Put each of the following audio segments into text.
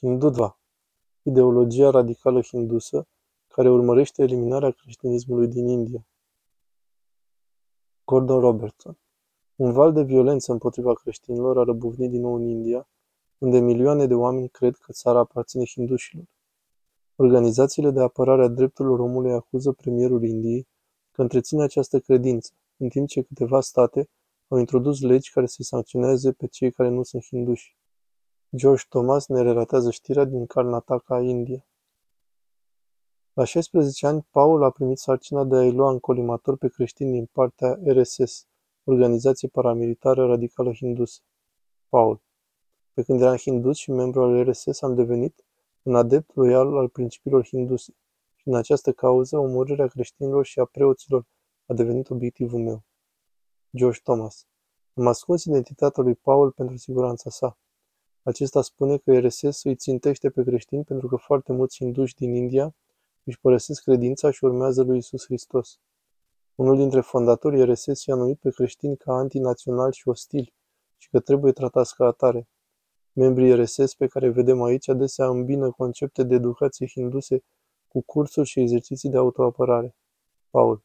Hindutva, ideologia radicală hindusă care urmărește eliminarea creștinismului din India. Gordon Robertson Un val de violență împotriva creștinilor a răbufnit din nou în India, unde milioane de oameni cred că țara aparține hindușilor. Organizațiile de apărare a drepturilor omului acuză premierul Indiei că întreține această credință, în timp ce câteva state au introdus legi care să sancționeze pe cei care nu sunt hinduși. George Thomas ne relatează știrea din Karnataka, India. La 16 ani, Paul a primit sarcina de a-i lua în colimator pe creștini din partea RSS, organizație paramilitară radicală hindusă. Paul. Pe când eram hindus și membru al RSS, am devenit un adept loial al principiilor hinduse și în această cauză omorârea creștinilor și a preoților a devenit obiectivul meu. George Thomas. Am ascuns identitatea lui Paul pentru siguranța sa. Acesta spune că RSS îi țintește pe creștini pentru că foarte mulți hinduși din India își părăsesc credința și urmează lui Isus Hristos. Unul dintre fondatorii RSS și-a numit pe creștini ca antinaționali și ostili și că trebuie tratați ca atare. Membrii RSS pe care vedem aici adesea îmbină concepte de educație hinduse cu cursuri și exerciții de autoapărare. Paul.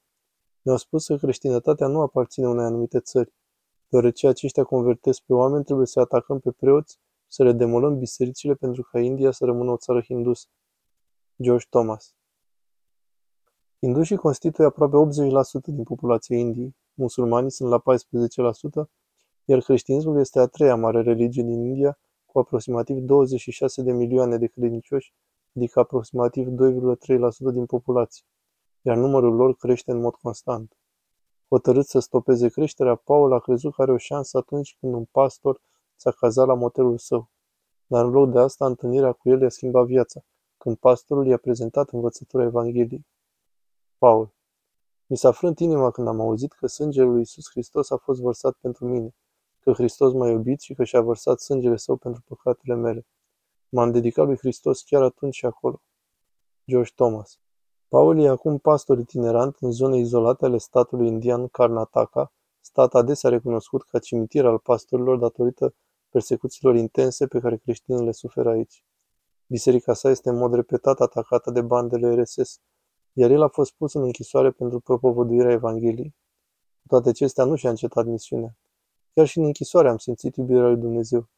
Ne-au spus că creștinătatea nu aparține unei anumite țări. Deoarece aceștia convertesc pe oameni, trebuie să atacăm pe preoți, să le demolăm bisericile pentru ca India să rămână o țară hindusă. George Thomas Hindușii constituie aproape 80% din populația Indiei, musulmanii sunt la 14%, iar creștinismul este a treia mare religie din India, cu aproximativ 26 de milioane de credincioși, adică aproximativ 2,3% din populație, iar numărul lor crește în mod constant. Hotărât să stopeze creșterea, Paul a crezut că are o șansă atunci când un pastor s-a cazat la motelul său. Dar în loc de asta, întâlnirea cu el i-a schimbat viața, când pastorul i-a prezentat învățătura Evangheliei. Paul. Mi s-a frânt inima când am auzit că sângele lui Isus Hristos a fost vărsat pentru mine, că Hristos m-a iubit și că și-a vărsat sângele său pentru păcatele mele. M-am dedicat lui Hristos chiar atunci și acolo. George Thomas Paul e acum pastor itinerant în zone izolate ale statului indian Karnataka, stat adesea recunoscut ca cimitir al pastorilor datorită persecuțiilor intense pe care creștinii le suferă aici. Biserica sa este în mod repetat atacată de bandele RSS, iar el a fost pus în închisoare pentru propovăduirea Evangheliei. Cu toate acestea nu și-a încetat misiunea. Chiar și în închisoare am simțit iubirea lui Dumnezeu.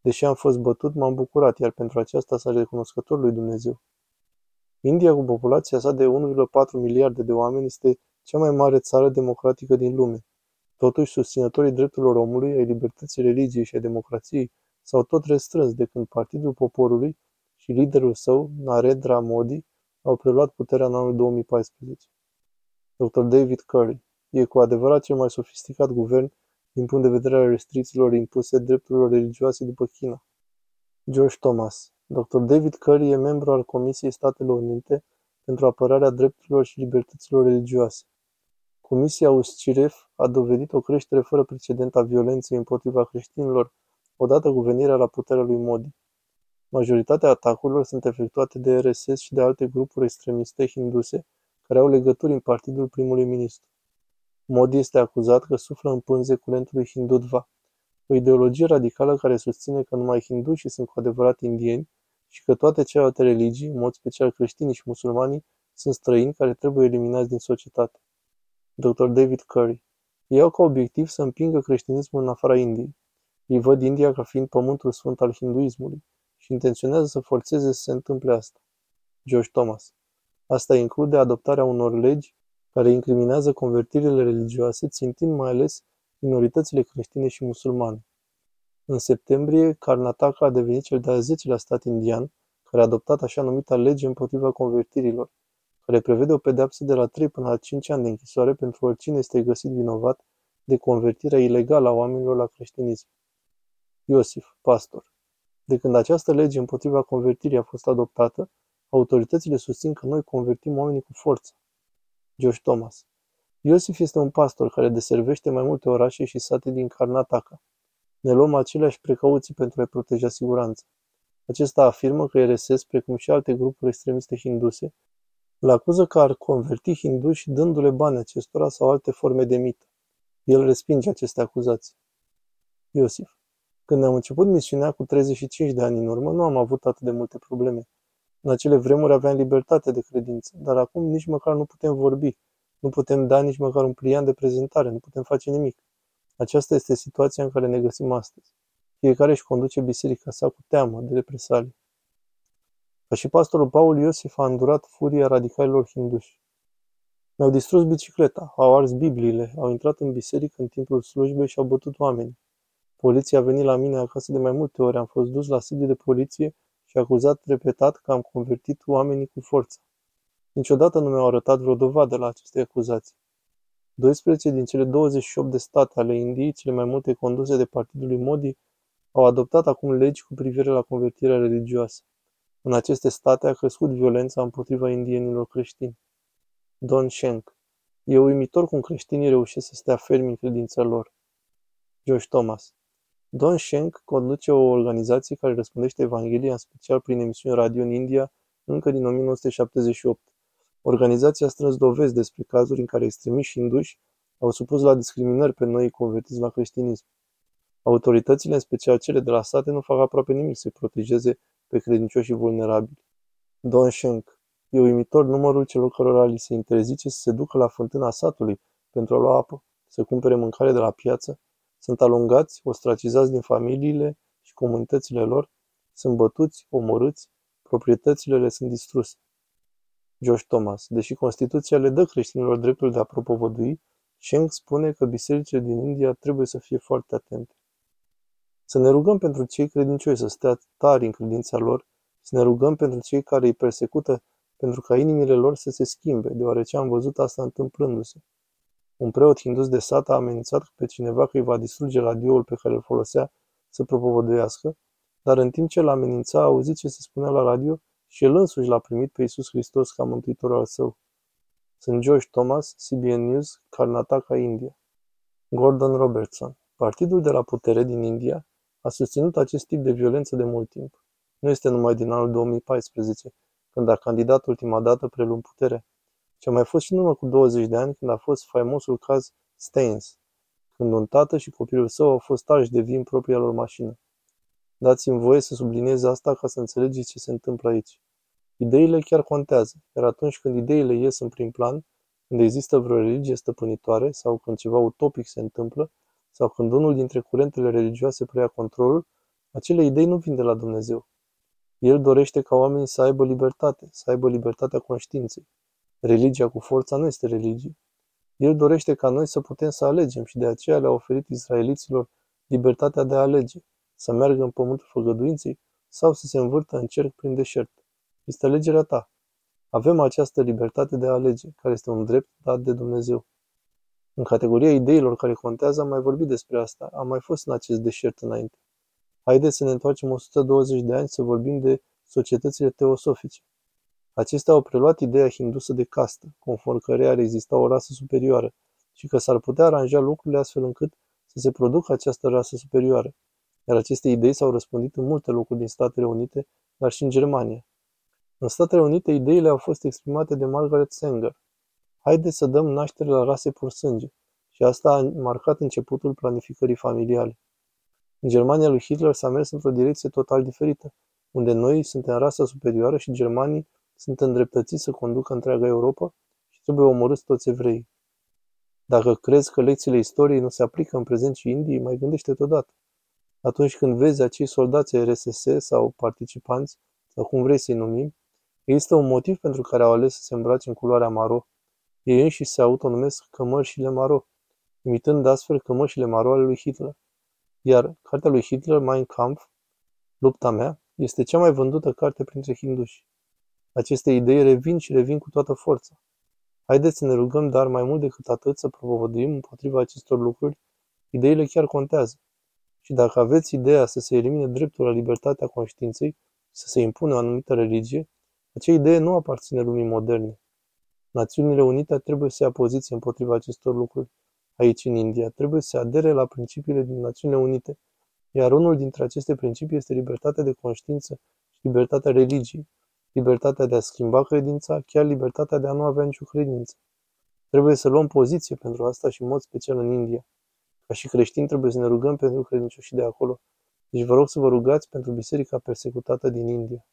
Deși am fost bătut, m-am bucurat, iar pentru aceasta s-a recunoscător lui Dumnezeu. India, cu populația sa de 1,4 miliarde de oameni, este cea mai mare țară democratică din lume. Totuși, susținătorii drepturilor omului, ai libertății religiei și a democrației s-au tot restrâns de când Partidul Poporului și liderul său, Narendra Modi, au preluat puterea în anul 2014. Dr. David Curry e cu adevărat cel mai sofisticat guvern din punct de vedere al restricțiilor impuse drepturilor religioase după China. George Thomas Dr. David Curry e membru al Comisiei Statelor Unite pentru apărarea drepturilor și libertăților religioase. Comisia USCIREF a dovedit o creștere fără precedent a violenței împotriva creștinilor odată cu venirea la puterea lui Modi. Majoritatea atacurilor sunt efectuate de RSS și de alte grupuri extremiste hinduse care au legături în partidul primului ministru. Modi este acuzat că suflă în pânze curentului Hindutva, o ideologie radicală care susține că numai hindușii sunt cu adevărat indieni și că toate celelalte religii, în mod special creștinii și musulmanii, sunt străini care trebuie eliminați din societate. Dr. David Curry Ei au ca obiectiv să împingă creștinismul în afara Indiei. Ei văd India ca fiind pământul sfânt al hinduismului și intenționează să forțeze să se întâmple asta. George Thomas. Asta include adoptarea unor legi care incriminează convertirile religioase, țintind mai ales minoritățile creștine și musulmane. În septembrie, Karnataka a devenit cel de-al zecelea stat indian care a adoptat așa numita lege împotriva convertirilor, care prevede o pedeapsă de la 3 până la 5 ani de închisoare pentru oricine este găsit vinovat de convertirea ilegală a oamenilor la creștinism. Iosif, pastor. De când această lege împotriva convertirii a fost adoptată, autoritățile susțin că noi convertim oamenii cu forță. George Thomas Iosif este un pastor care deservește mai multe orașe și sate din Karnataka. Ne luăm aceleași precauții pentru a-i proteja siguranța. Acesta afirmă că RSS, precum și alte grupuri extremiste hinduse, îl acuză că ar converti hinduși dându-le bani acestora sau alte forme de mită. El respinge aceste acuzații. Iosif Când am început misiunea cu 35 de ani în urmă, nu am avut atât de multe probleme. În acele vremuri aveam libertate de credință, dar acum nici măcar nu putem vorbi, nu putem da nici măcar un pliant de prezentare, nu putem face nimic. Aceasta este situația în care ne găsim astăzi. Fiecare își conduce biserica sa cu teamă de represalii. Ca și pastorul Paul Iosif a îndurat furia radicalilor hinduși. Mi-au distrus bicicleta, au ars Bibliile, au intrat în biserică în timpul slujbei și au bătut oameni. Poliția a venit la mine acasă de mai multe ori, am fost dus la sediu de poliție și acuzat repetat că am convertit oamenii cu forță. Niciodată nu mi-au arătat vreo dovadă la aceste acuzații. 12 din cele 28 de state ale Indiei, cele mai multe conduse de partidul lui Modi, au adoptat acum legi cu privire la convertirea religioasă. În aceste state a crescut violența împotriva indienilor creștini. Don Schenk. E uimitor cum creștinii reușesc să stea fermi în credința lor. George Thomas. Don Schenk conduce o organizație care răspundește Evanghelia, în special prin emisiuni radio în India, încă din 1978. Organizația a strâns dovezi despre cazuri în care extremiști hinduși au supus la discriminări pe noi convertiți la creștinism. Autoritățile, în special cele de la sate, nu fac aproape nimic să protejeze pe credincioșii vulnerabili. Don Schenk. E uimitor numărul celor cărora li se interzice să se ducă la fântâna satului pentru a lua apă, să cumpere mâncare de la piață, sunt alungați, ostracizați din familiile și comunitățile lor, sunt bătuți, omorâți, proprietățile le sunt distruse. Josh Thomas. Deși Constituția le dă creștinilor dreptul de a propovădui, Schenk spune că bisericile din India trebuie să fie foarte atente. Să ne rugăm pentru cei credincioși să stea tari în credința lor, să ne rugăm pentru cei care îi persecută, pentru ca inimile lor să se schimbe, deoarece am văzut asta întâmplându-se. Un preot hindus de sat a amenințat pe cineva că îi va distruge radioul pe care îl folosea să propovăduiască, dar în timp ce îl amenința a auzit ce se spunea la radio și el însuși l-a primit pe Iisus Hristos ca mântuitor al său. Sunt George Thomas, CBN News, Karnataka, India. Gordon Robertson. Partidul de la putere din India a susținut acest tip de violență de mult timp. Nu este numai din anul 2014, când a candidat ultima dată preluând puterea, ci a mai fost și în urmă cu 20 de ani când a fost faimosul caz Stains, când un tată și copilul său au fost arși de vii în propria lor mașină. Dați-mi voie să subliniez asta ca să înțelegeți ce se întâmplă aici. Ideile chiar contează, iar atunci când ideile ies în prim plan, când există vreo religie stăpânitoare sau când ceva utopic se întâmplă, sau când unul dintre curentele religioase preia controlul, acele idei nu vin de la Dumnezeu. El dorește ca oamenii să aibă libertate, să aibă libertatea conștiinței. Religia cu forța nu este religie. El dorește ca noi să putem să alegem și de aceea le-a oferit israeliților libertatea de a alege, să meargă în pământul făgăduinței sau să se învârtă în cerc prin deșert. Este alegerea ta. Avem această libertate de a alege, care este un drept dat de Dumnezeu. În categoria ideilor care contează am mai vorbit despre asta, am mai fost în acest deșert înainte. Haideți să ne întoarcem 120 de ani să vorbim de societățile teosofice. Acestea au preluat ideea hindusă de castă, conform căreia ar exista o rasă superioară și că s-ar putea aranja lucrurile astfel încât să se producă această rasă superioară. Iar aceste idei s-au răspândit în multe locuri din Statele Unite, dar și în Germania. În Statele Unite, ideile au fost exprimate de Margaret Sanger. Haideți să dăm naștere la rase pur sânge. Și asta a marcat începutul planificării familiale. În Germania lui Hitler s-a mers într-o direcție total diferită, unde noi suntem rasa superioară și germanii sunt îndreptățiți să conducă întreaga Europa și trebuie omorâți toți evrei. Dacă crezi că lecțiile istoriei nu se aplică în prezent și Indiei, mai gândește-te odată. Atunci când vezi acei soldați RSS sau participanți, sau cum vrei să-i numim, există un motiv pentru care au ales să se îmbrace în culoarea maro. Ei înșiși se autonumesc cămășile maro, imitând astfel cămășile maro ale lui Hitler. Iar cartea lui Hitler, Mein Kampf, Lupta mea, este cea mai vândută carte printre hinduși. Aceste idei revin și revin cu toată forța. Haideți să ne rugăm, dar mai mult decât atât să propovăduim împotriva acestor lucruri, ideile chiar contează. Și dacă aveți ideea să se elimine dreptul la libertatea conștiinței, să se impună o anumită religie, acea idee nu aparține lumii moderne. Națiunile Unite trebuie să ia poziție împotriva acestor lucruri. Aici, în India, trebuie să adere la principiile din Națiunile Unite, iar unul dintre aceste principii este libertatea de conștiință și libertatea religiei, libertatea de a schimba credința, chiar libertatea de a nu avea nicio credință. Trebuie să luăm poziție pentru asta și în mod special în India. Ca și creștini trebuie să ne rugăm pentru credincioșii de acolo, Deci vă rog să vă rugați pentru biserica persecutată din India.